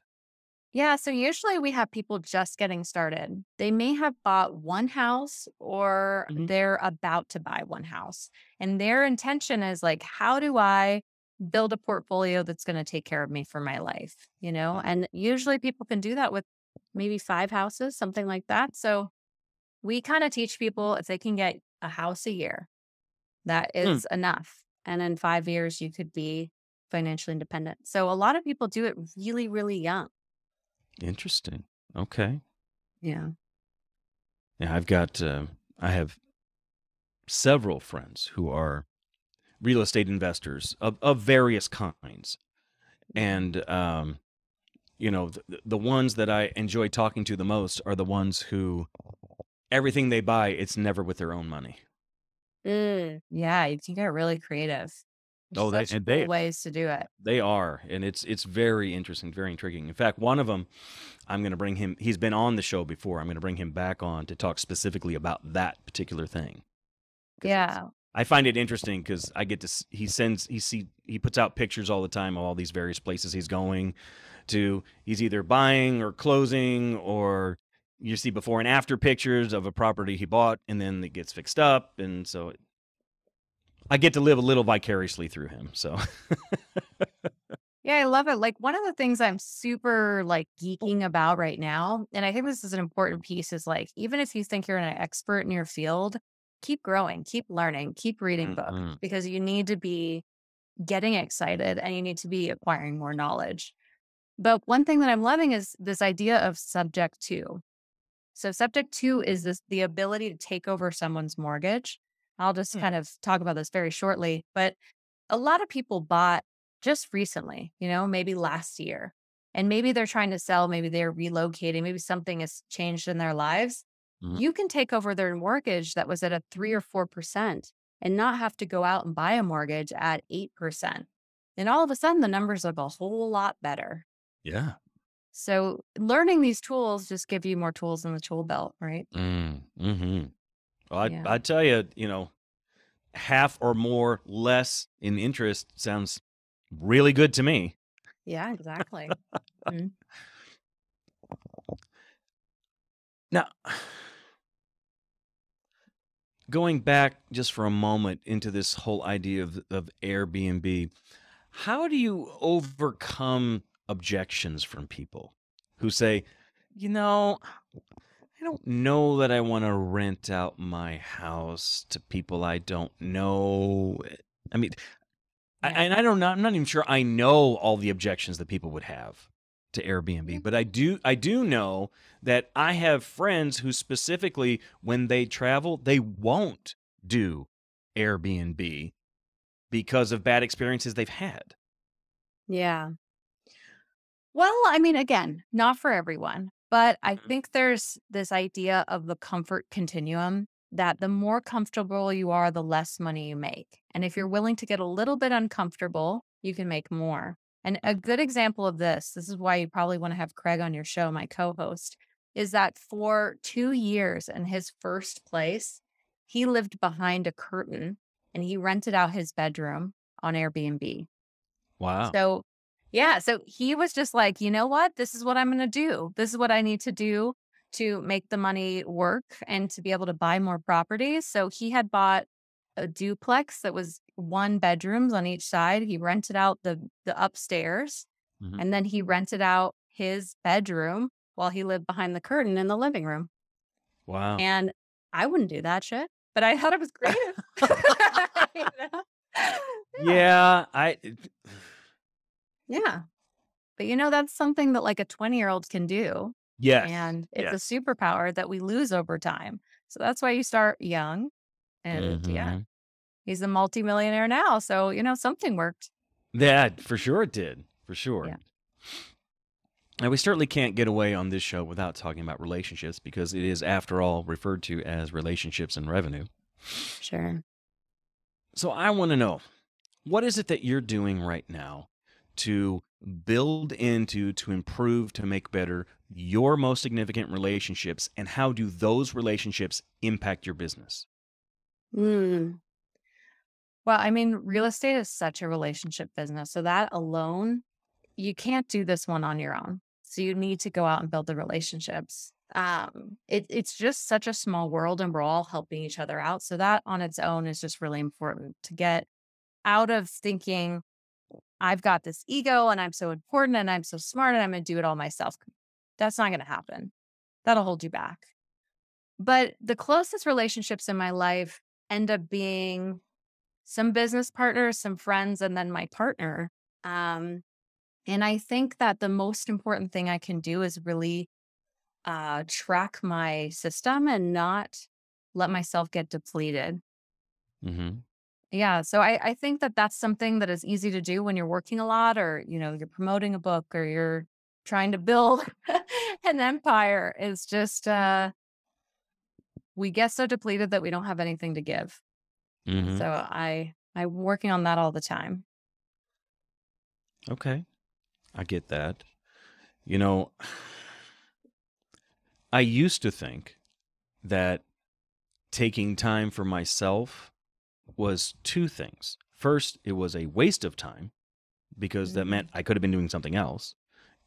A: Yeah, so usually we have people just getting started. They may have bought one house or
B: Mhm.
A: they're about to buy one house. And their intention is like, how do I build a portfolio that's going to take care of me for my life? You know, and usually people can do that with maybe five houses, something like that. So we kind of teach people if they can get a house a year, that
B: Hmm.
A: is enough. And in five years, you could be financially independent. So a lot of people do it really, really young.
B: Interesting. Okay.
A: Yeah.
B: Yeah, I've got uh, I have several friends who are real estate investors of, of various kinds. And um, you know, the, the ones that I enjoy talking to the most are the ones who everything they buy, it's never with their own money.
A: Mm, yeah, you can get really creative.
B: Oh, they- and
A: cool
B: they-
A: ways to do it.
B: They are, and it's it's very interesting, very intriguing. In fact, one of them, I'm going to bring him. He's been on the show before. I'm going to bring him back on to talk specifically about that particular thing.
A: Yeah.
B: I find it interesting because I get to. He sends. He see. He puts out pictures all the time of all these various places he's going to. He's either buying or closing, or you see before and after pictures of a property he bought, and then it gets fixed up, and so it, I get to live a little vicariously through him. So
A: Yeah, I love it. Like one of the things I'm super like geeking about right now, and I think this is an important piece, is like even if you think you're an expert in your field, keep growing, keep learning, keep reading books
B: Mhm.
A: because you need to be getting excited and you need to be acquiring more knowledge. But one thing that I'm loving is this idea of subject-to. So subject-to is this the ability to take over someone's mortgage. I'll just
B: Hmm.
A: kind of talk about this very shortly, but a lot of people bought just recently, you know, maybe last year. And maybe they're trying to sell, maybe they're relocating, maybe something has changed in their lives.
B: Mhm.
A: You can take over their mortgage that was at a 3 or 4% and not have to go out and buy a mortgage at 8%. And all of a sudden the numbers look a whole lot better.
B: yeah.
A: So learning these tools just give you more tools in the tool belt, right?
B: Mm, hmm Well, I,
A: Yeah.
B: I tell you, you know, half or more less in interest sounds really good to me.
A: Yeah, exactly. Mhm.
B: Now, going back just for a moment into this whole idea of, of Airbnb, how do you overcome objections from people who say, you know, I don't know that I want to rent out my house to people I don't know. I mean, I, and I don't know. I'm not even sure I know all the objections that people would have to Airbnb, mm. but I do. I do know that I have friends who specifically, when they travel, they won't do Airbnb because of bad experiences they've had.
A: Yeah. Well, I mean, again, not for everyone, but I
B: Mhm.
A: think there's this idea of the comfort continuum that the more comfortable you are, the less money you make. And if you're willing to get a little bit uncomfortable, you can make more. And a good example of this, this is why you probably want to have Craig on your show, my co host, is that for two years in his first place, he lived behind a curtain and he rented out his bedroom on Airbnb.
B: Wow.
A: So, yeah, so he was just like, "You know what? This is what I'm gonna do. This is what I need to do to make the money work and to be able to buy more properties." So he had bought a duplex that was 1 bedrooms on each side. He rented out the the upstairs,
B: Mhm.
A: and then he rented out his bedroom while he lived behind the curtain in the living room.
B: Wow.
A: And I wouldn't do that shit, but I thought it was creative. You know? Yeah.
B: Yeah, I
A: Yeah. But, you know, that's something that, like, a twenty-year-old can do,
B: Yes.
A: and it's a superpower that we lose over time. So that's why you start young, and yeah,
B: Mhm.
A: he's a multimillionaire now, so, you know, something worked.
B: Yeah, for sure it did. For sure.
A: Yeah.
B: And we certainly can't get away on this show without talking about relationships because it is, after all, referred to as relationships and revenue.
A: Sure.
B: So I want to know what is it that you're doing right now to build into, to improve, to make better your most significant relationships, and how do those relationships impact your business?
A: Mm. Well, I mean, real estate is such a relationship business, so that alone, you can't do this one on your own. So you need to go out and build the relationships. Um, it, it's just such a small world, and we're all helping each other out. So that on its own is just really important to get out of thinking I've got this ego and I'm so important and I'm so smart and I'm going to do it all myself. That's not going to happen. That'll hold you back. But the closest relationships in my life end up being some business partners, some friends, and then my partner. Um, and I think that the most important thing I can do is really uh, track my system and not let myself get depleted.
B: Mm-hmm.
A: Yeah, so I, I think that that's something that is easy to do when you're working a lot, or you know, you're promoting a book, or you're trying to build an empire. Is just uh, we get so depleted that we don't have anything to give.
B: Mm-hmm.
A: So I I'm working on that all the time.
B: Okay. I get that. You know, I used to think that taking time for myself was two things. First, it was a waste of time because that
A: Mhm.
B: meant I could have been doing something else.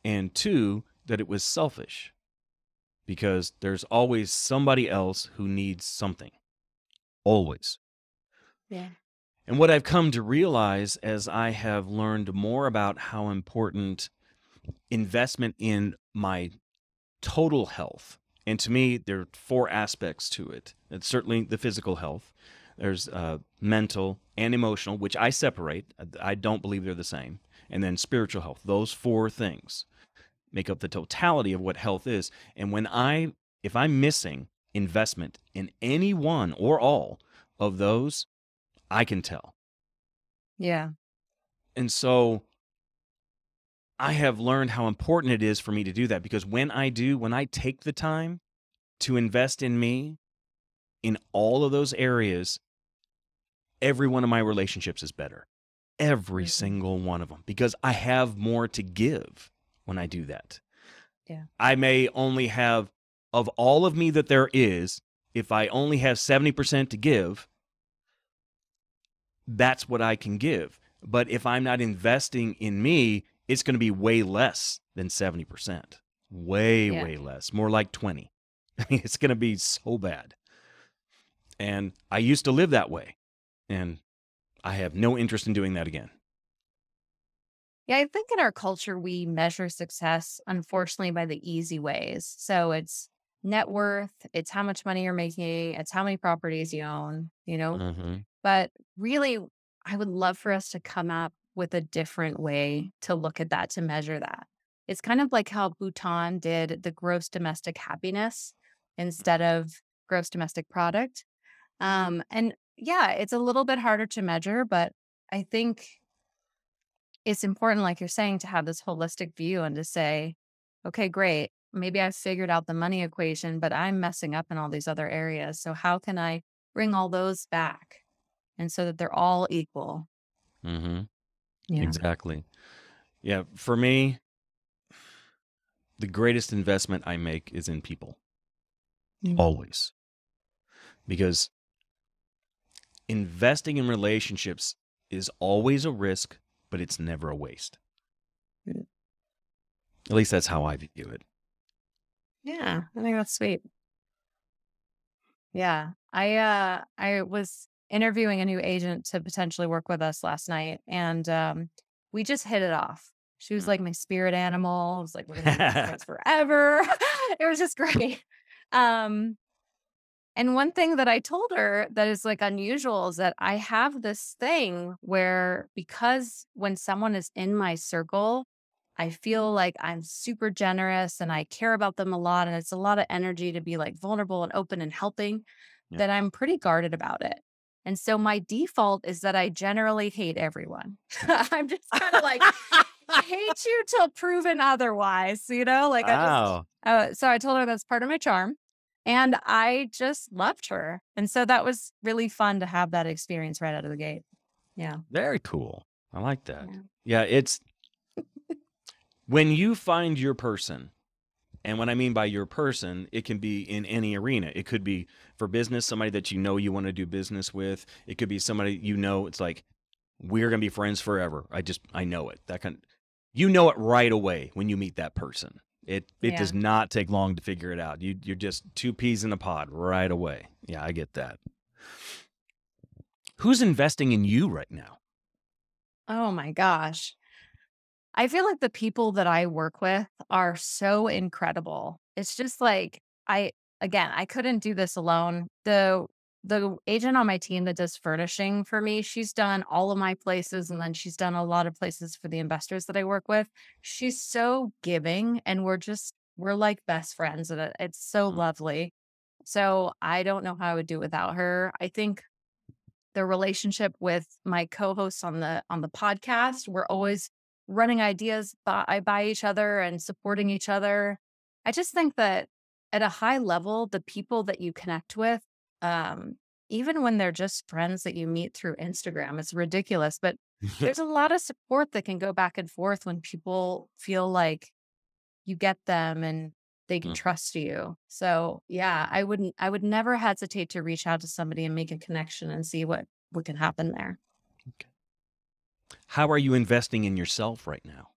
B: And two, that it was selfish because there's always somebody else who needs something. Always.
A: Yeah.
B: And what I've come to realize as I have learned more about how important investment in my total health, and to me, there are four aspects to it. It's certainly the physical health, there's uh, mental and emotional, which I separate. I I don't believe they're the same. And then spiritual health. Those four things make up the totality of what health is. And when I, if I'm missing investment in any one or all of those, I can tell.
A: Yeah.
B: And so I have learned how important it is for me to do that because when I do, when I take the time to invest in me in all of those areas, every one of my relationships is better. Every
A: Mhm.
B: single one of them because I have more to give when I do that.
A: Yeah.
B: I may only have, of all of me that there is, if I only have 70% to give, that's what I can give. But if I'm not investing in me, it's going to be way less than 70%. Way,
A: Yeah.
B: way less. More like 20. I mean, it's going to be so bad. And I used to live that way. And I have no interest in doing that again.
A: Yeah, I think in our culture, we measure success, unfortunately, by the easy ways. So it's net worth, it's how much money you're making, it's how many properties you own, you know?
B: Mm-hmm.
A: But really, I would love for us to come up with a different way to look at that, to measure that. It's kind of like how Bhutan did the gross domestic happiness instead of gross domestic product. Um, and yeah, it's a little bit harder to measure, but I think it's important, like you're saying, to have this holistic view and to say, okay, great. Maybe I've figured out the money equation, but I'm messing up in all these other areas. So, how can I bring all those back? And so that they're all equal.
B: Mm-hmm.
A: Yeah.
B: Exactly. Yeah. For me, the greatest investment I make is in people.
A: Mm.
B: Always. Because investing in relationships is always a risk, but it's never a waste.
A: Mm.
B: At least that's how I view it.
A: Yeah, I think that's sweet. Yeah. I uh I was interviewing a new agent to potentially work with us last night and um we just hit it off. She was
B: Mm.
A: like my spirit animal. I was like, we're gonna be friends forever. it was just great. Um and one thing that I told her that is like unusual is that I have this thing where because when someone is in my circle, I feel like I'm super generous and I care about them a lot. And it's a lot of energy to be like vulnerable and open and helping
B: Yeah.
A: that I'm pretty guarded about it. And so my default is that I generally hate everyone. I'm just kind of like, I hate you till proven otherwise, you know? Like I just
B: Wow.
A: uh, so I told her that's part of my charm. And I just loved her. And so that was really fun to have that experience right out of the gate. Yeah.
B: Very cool. I like that.
A: Yeah.
B: Yeah, it's when you find your person, and what I mean by your person, it can be in any arena. It could be for business, somebody that you know you want to do business with. It could be somebody you know. It's like we're gonna be friends forever. I just I know it. That kind, you know it right away when you meet that person. It it
A: Yeah.
B: does not take long to figure it out. You you're just two peas in a pod right away. Yeah, I get that. Who's investing in you right now?
A: Oh my gosh. I feel like the people that I work with are so incredible. It's just like I again, I couldn't do this alone. The the agent on my team that does furnishing for me, she's done all of my places and then she's done a lot of places for the investors that I work with. She's so giving and we're just we're like best friends and it's so
B: Mm.
A: lovely. So I don't know how I would do without her. I think the relationship with my co-hosts on the on the podcast. We're always running ideas by, by each other and supporting each other. I just think that at a high level, the people that you connect with, um, even when they're just friends that you meet through Instagram, it's ridiculous. But there's a lot of support that can go back and forth when people feel like you get them and they can
B: Mm.
A: trust you. So yeah, I wouldn't I would never hesitate to reach out to somebody and make a connection and see what what can happen there.
B: How are you investing in yourself right now?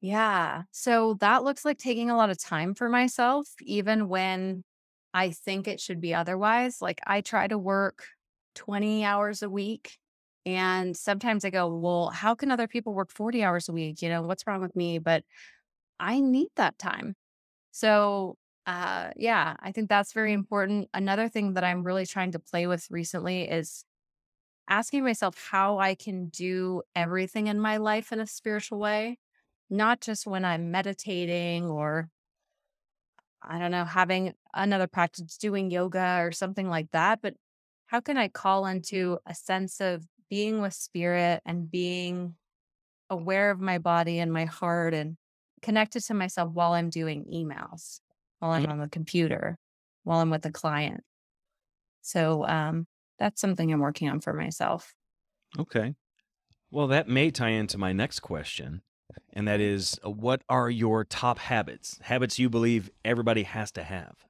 A: Yeah. So that looks like taking a lot of time for myself, even when I think it should be otherwise. Like I try to work 20 hours a week. And sometimes I go, well, how can other people work 40 hours a week? You know, what's wrong with me? But I need that time. So, uh, yeah, I think that's very important. Another thing that I'm really trying to play with recently is asking myself how I can do everything in my life in a spiritual way, not just when I'm meditating or I don't know, having another practice, doing yoga or something like that. But how can I call into a sense of being with spirit and being aware of my body and my heart and connected to myself while I'm doing emails, while I'm
B: Mm.
A: on the computer, while I'm with a client? So, um, that's something I'm working on for myself.
B: Okay. Well, that may tie into my next question, and that is uh, what are your top habits? Habits you believe everybody has to have?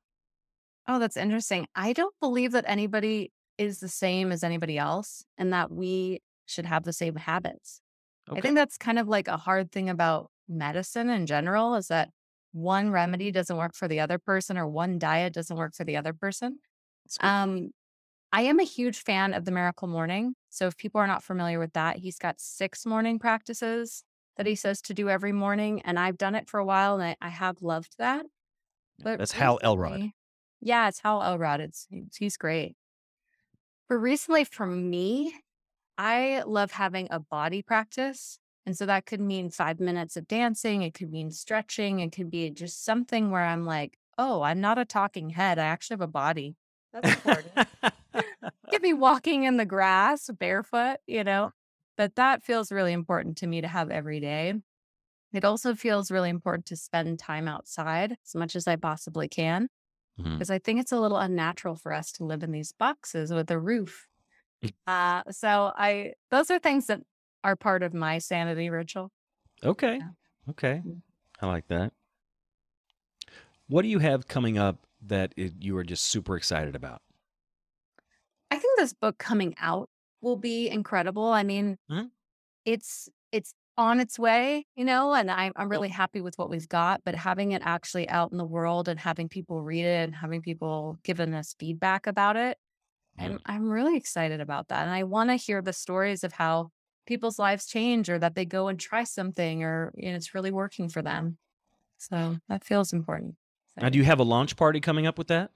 A: Oh, that's interesting. I don't believe that anybody is the same as anybody else and that we should have the same habits. I
B: Okay.
A: think that's kind of like a hard thing about medicine in general is that one remedy doesn't work for the other person or one diet doesn't work for the other person.
B: That's good.
A: Um, I am a huge fan of the Miracle Morning. So if people are not familiar with that, he's got six morning practices that he says to do every morning. And I've done it for a while and I, I have loved that. But
B: That's Hal Elrod.
A: Yeah, it's Hal Elrod. It's he's great. But recently for me, I love having a body practice. And so that could mean five minutes of dancing. It could mean stretching. It could be just something where I'm like, oh, I'm not a talking head. I actually have a body. That's important. be walking in the grass barefoot, you know, but that feels really important to me to have every day. It also feels really important to spend time outside as much as I possibly can because I think it's a little unnatural for us to live in these boxes with a roof.
B: Mm.
A: Uh, so I those are things that are part of my sanity ritual.
B: Okay.
A: Yeah.
B: Okay.
A: Mm.
B: I like that. What do you have coming up that it, you are just super excited about?
A: I think this book coming out will be incredible. I mean,
B: Mhm.
A: it's it's on its way, you know, and I'm I'm
B: Well,
A: really happy with what we've got, but having it actually out in the world and having people read it and having people giving us feedback about it,
B: yeah.
A: I'm I'm really excited about that. And I want to hear the stories of how people's lives change or that they go and try something or you know, it's really working for them. So that feels important.
B: Now, do you have a launch party coming up with that?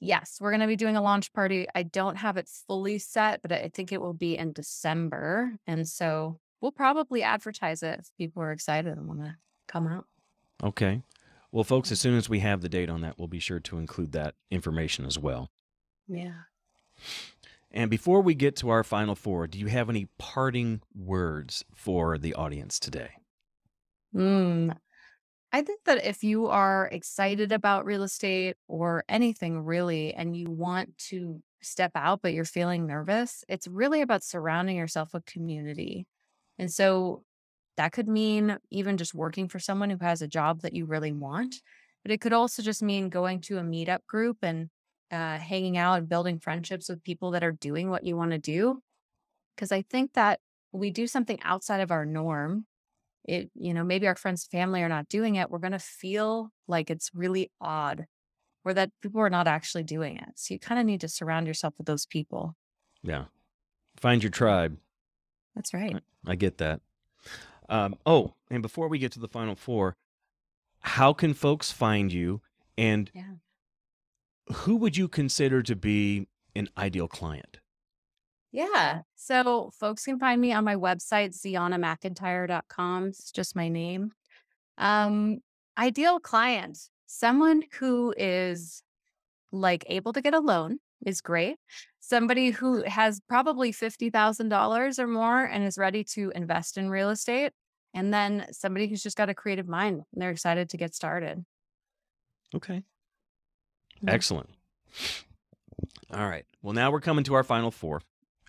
A: Yes, we're gonna be doing a launch party. I don't have it fully set, but I think it will be in December. And so we'll probably advertise it if people are excited and want to come out.
B: Okay. Well, folks, as soon as we have the date on that, we'll be sure to include that information as well.
A: Yeah.
B: And before we get to our final four, do you have any parting words for the audience today?
A: Mm. I think that if you are excited about real estate or anything really, and you want to step out, but you're feeling nervous, it's really about surrounding yourself with community. And so that could mean even just working for someone who has a job that you really want, but it could also just mean going to a meetup group and uh, hanging out and building friendships with people that are doing what you want to do. Because I think that we do something outside of our norm, it you know maybe our friends family are not doing it we're going to feel like it's really odd or that people are not actually doing it so you kind of need to surround yourself with those people
B: Yeah. Find your tribe.
A: that's right
B: I get that. Um, oh, and before we get to the final four, how can folks find you and
A: yeah
B: who would you consider to be an ideal client?
A: Yeah so folks can find me on my website zeonamcintyre.com it's just my name um ideal client someone who is like able to get a loan is great. Somebody who has probably $50,000 or more and is ready to invest in real estate. And then somebody who's just got a creative mind and they're excited to get started.
B: Okay.
A: Yeah.
B: Excellent. All right. Well, now we're coming to our final four.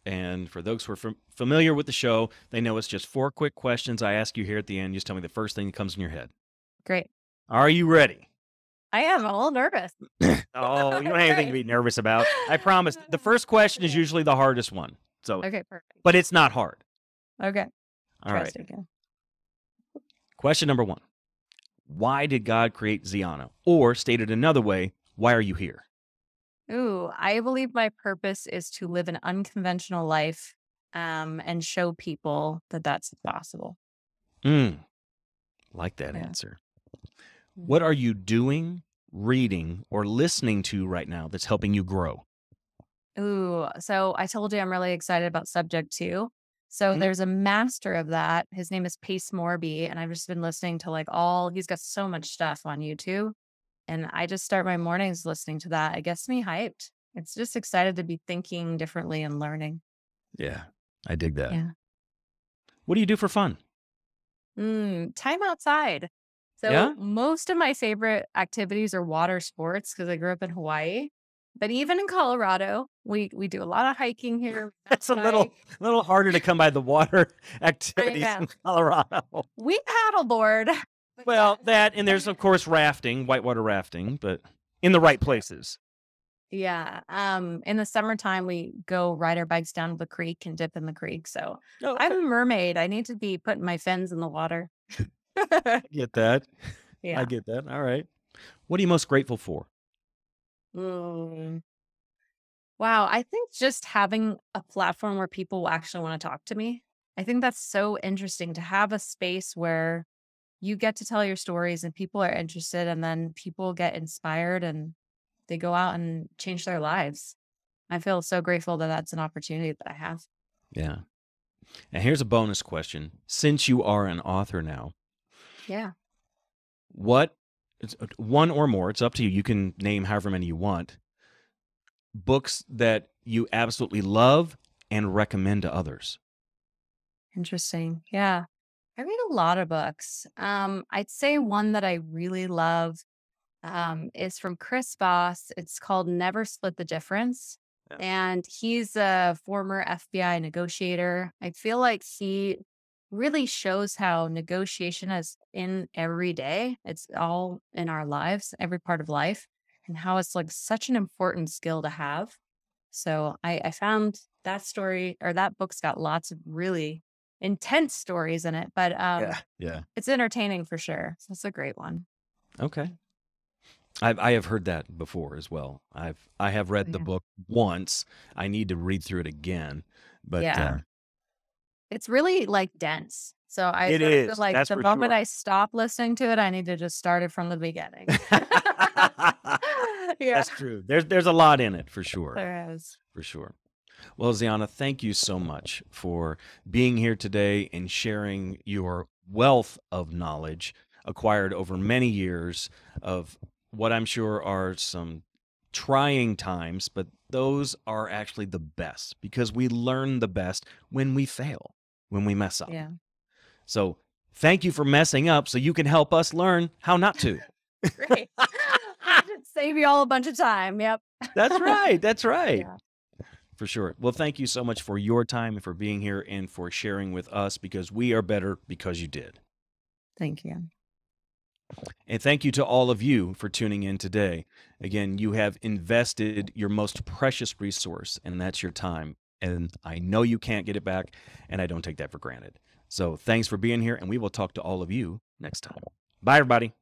B: And for those who are fam- familiar with the show, they know it's just four quick questions I ask you here at the end. You just tell me the first thing that comes in your head.
A: Great.
B: Are you ready?
A: I am a little nervous.
B: Oh, you don't have anything to be nervous about. I promise. The first question is usually the hardest one. So,
A: Okay, perfect.
B: but it's not hard.
A: Okay.
B: All right.
A: Trust again.
B: Question number one Why did God create Zeona? Or stated another way, why are you here?
A: Ooh, I believe my purpose is to live an unconventional life um, and show people that that's possible.
B: Mm, like that
A: Yeah.
B: answer.
A: Mm.
B: What are you doing, reading, or listening to right now that's helping you grow?
A: Ooh, so I told you I'm really excited about subject-to. So
B: Mhm.
A: there's a master of that. His name is Pace Morby, and I've just been listening to like all he's got so much stuff on YouTube. And I just start my mornings listening to that. It gets me hyped. It's just excited to be thinking differently and learning.
B: Yeah, I dig that.
A: Yeah.
B: What do you do for fun?
A: Mm, time outside. So
B: Yeah?
A: most of my favorite activities are water sports because I grew up in Hawaii. But even in Colorado, we we do a lot of hiking here.
B: That's a little
A: bike.
B: little harder to come by the water activities in Colorado.
A: We paddleboard. But
B: Well,
A: yeah.
B: that and there's of course rafting, whitewater rafting, but in the right places.
A: Yeah. Um, in the summertime, we go ride our bikes down to the creek and dip in the creek. So
B: Oh,
A: I'm a mermaid. I need to be putting my fins in the water.
B: Get that.
A: Yeah.
B: I get that. All right. What are you most grateful for?
A: Mm. Wow. I think just having a platform where people will actually want to talk to me. I think that's so interesting to have a space where you get to tell your stories and people are interested and then people get inspired and they go out and change their lives. I feel so grateful that that's an opportunity that I have.
B: Yeah. And here's a bonus question. Since you are an author now,
A: Yeah.
B: what uh, one or more, it's up to you. You can name however many you want. Books that you absolutely love and recommend to others?
A: Interesting. Yeah. I read a lot of books. Um, I'd say one that I really love um, is from Chris Voss. It's called Never Split the Difference.
B: Yeah.
A: And he's a former FBI negotiator. I feel like he really shows how negotiation is in every day. It's all in our lives, every part of life, and how it's like such an important skill to have. So I, I found that story or that book's got lots of really intense stories in it, but um,
B: Yeah.
A: it's entertaining for sure. So it's a great one.
B: Okay. I've, I have heard that before as well. I've I have read the
A: Yeah.
B: book once. I need to read through it again, but
A: Yeah.
B: uh,
A: It's really like dense. So I
B: it
A: sort of feel like
B: That's
A: the moment
B: sure.
A: I stop listening to it, I need to just start it from the beginning. yeah,
B: That's true. There's there's a lot in it for sure.
A: there is.
B: For sure. Well, Zeona, thank you so much for being here today and sharing your wealth of knowledge acquired over many years of what I'm sure are some trying times, but those are actually the best because we learn the best when we fail, when we mess up.
A: Yeah.
B: So thank you for messing up so you can help us learn how not to.
A: Great. Save you all a bunch of time. Yep.
B: That's right. That's right.
A: Yeah.
B: For sure. Well, thank you so much for your time and for being here and for sharing with us because we are better because you did.
A: Thank you.
B: And thank you to all of you for tuning in today. Again, you have invested your most precious resource, and that's your time. And I know you can't get it back, and I don't take that for granted. So thanks for being here, and we will talk to all of you next time. Bye, everybody.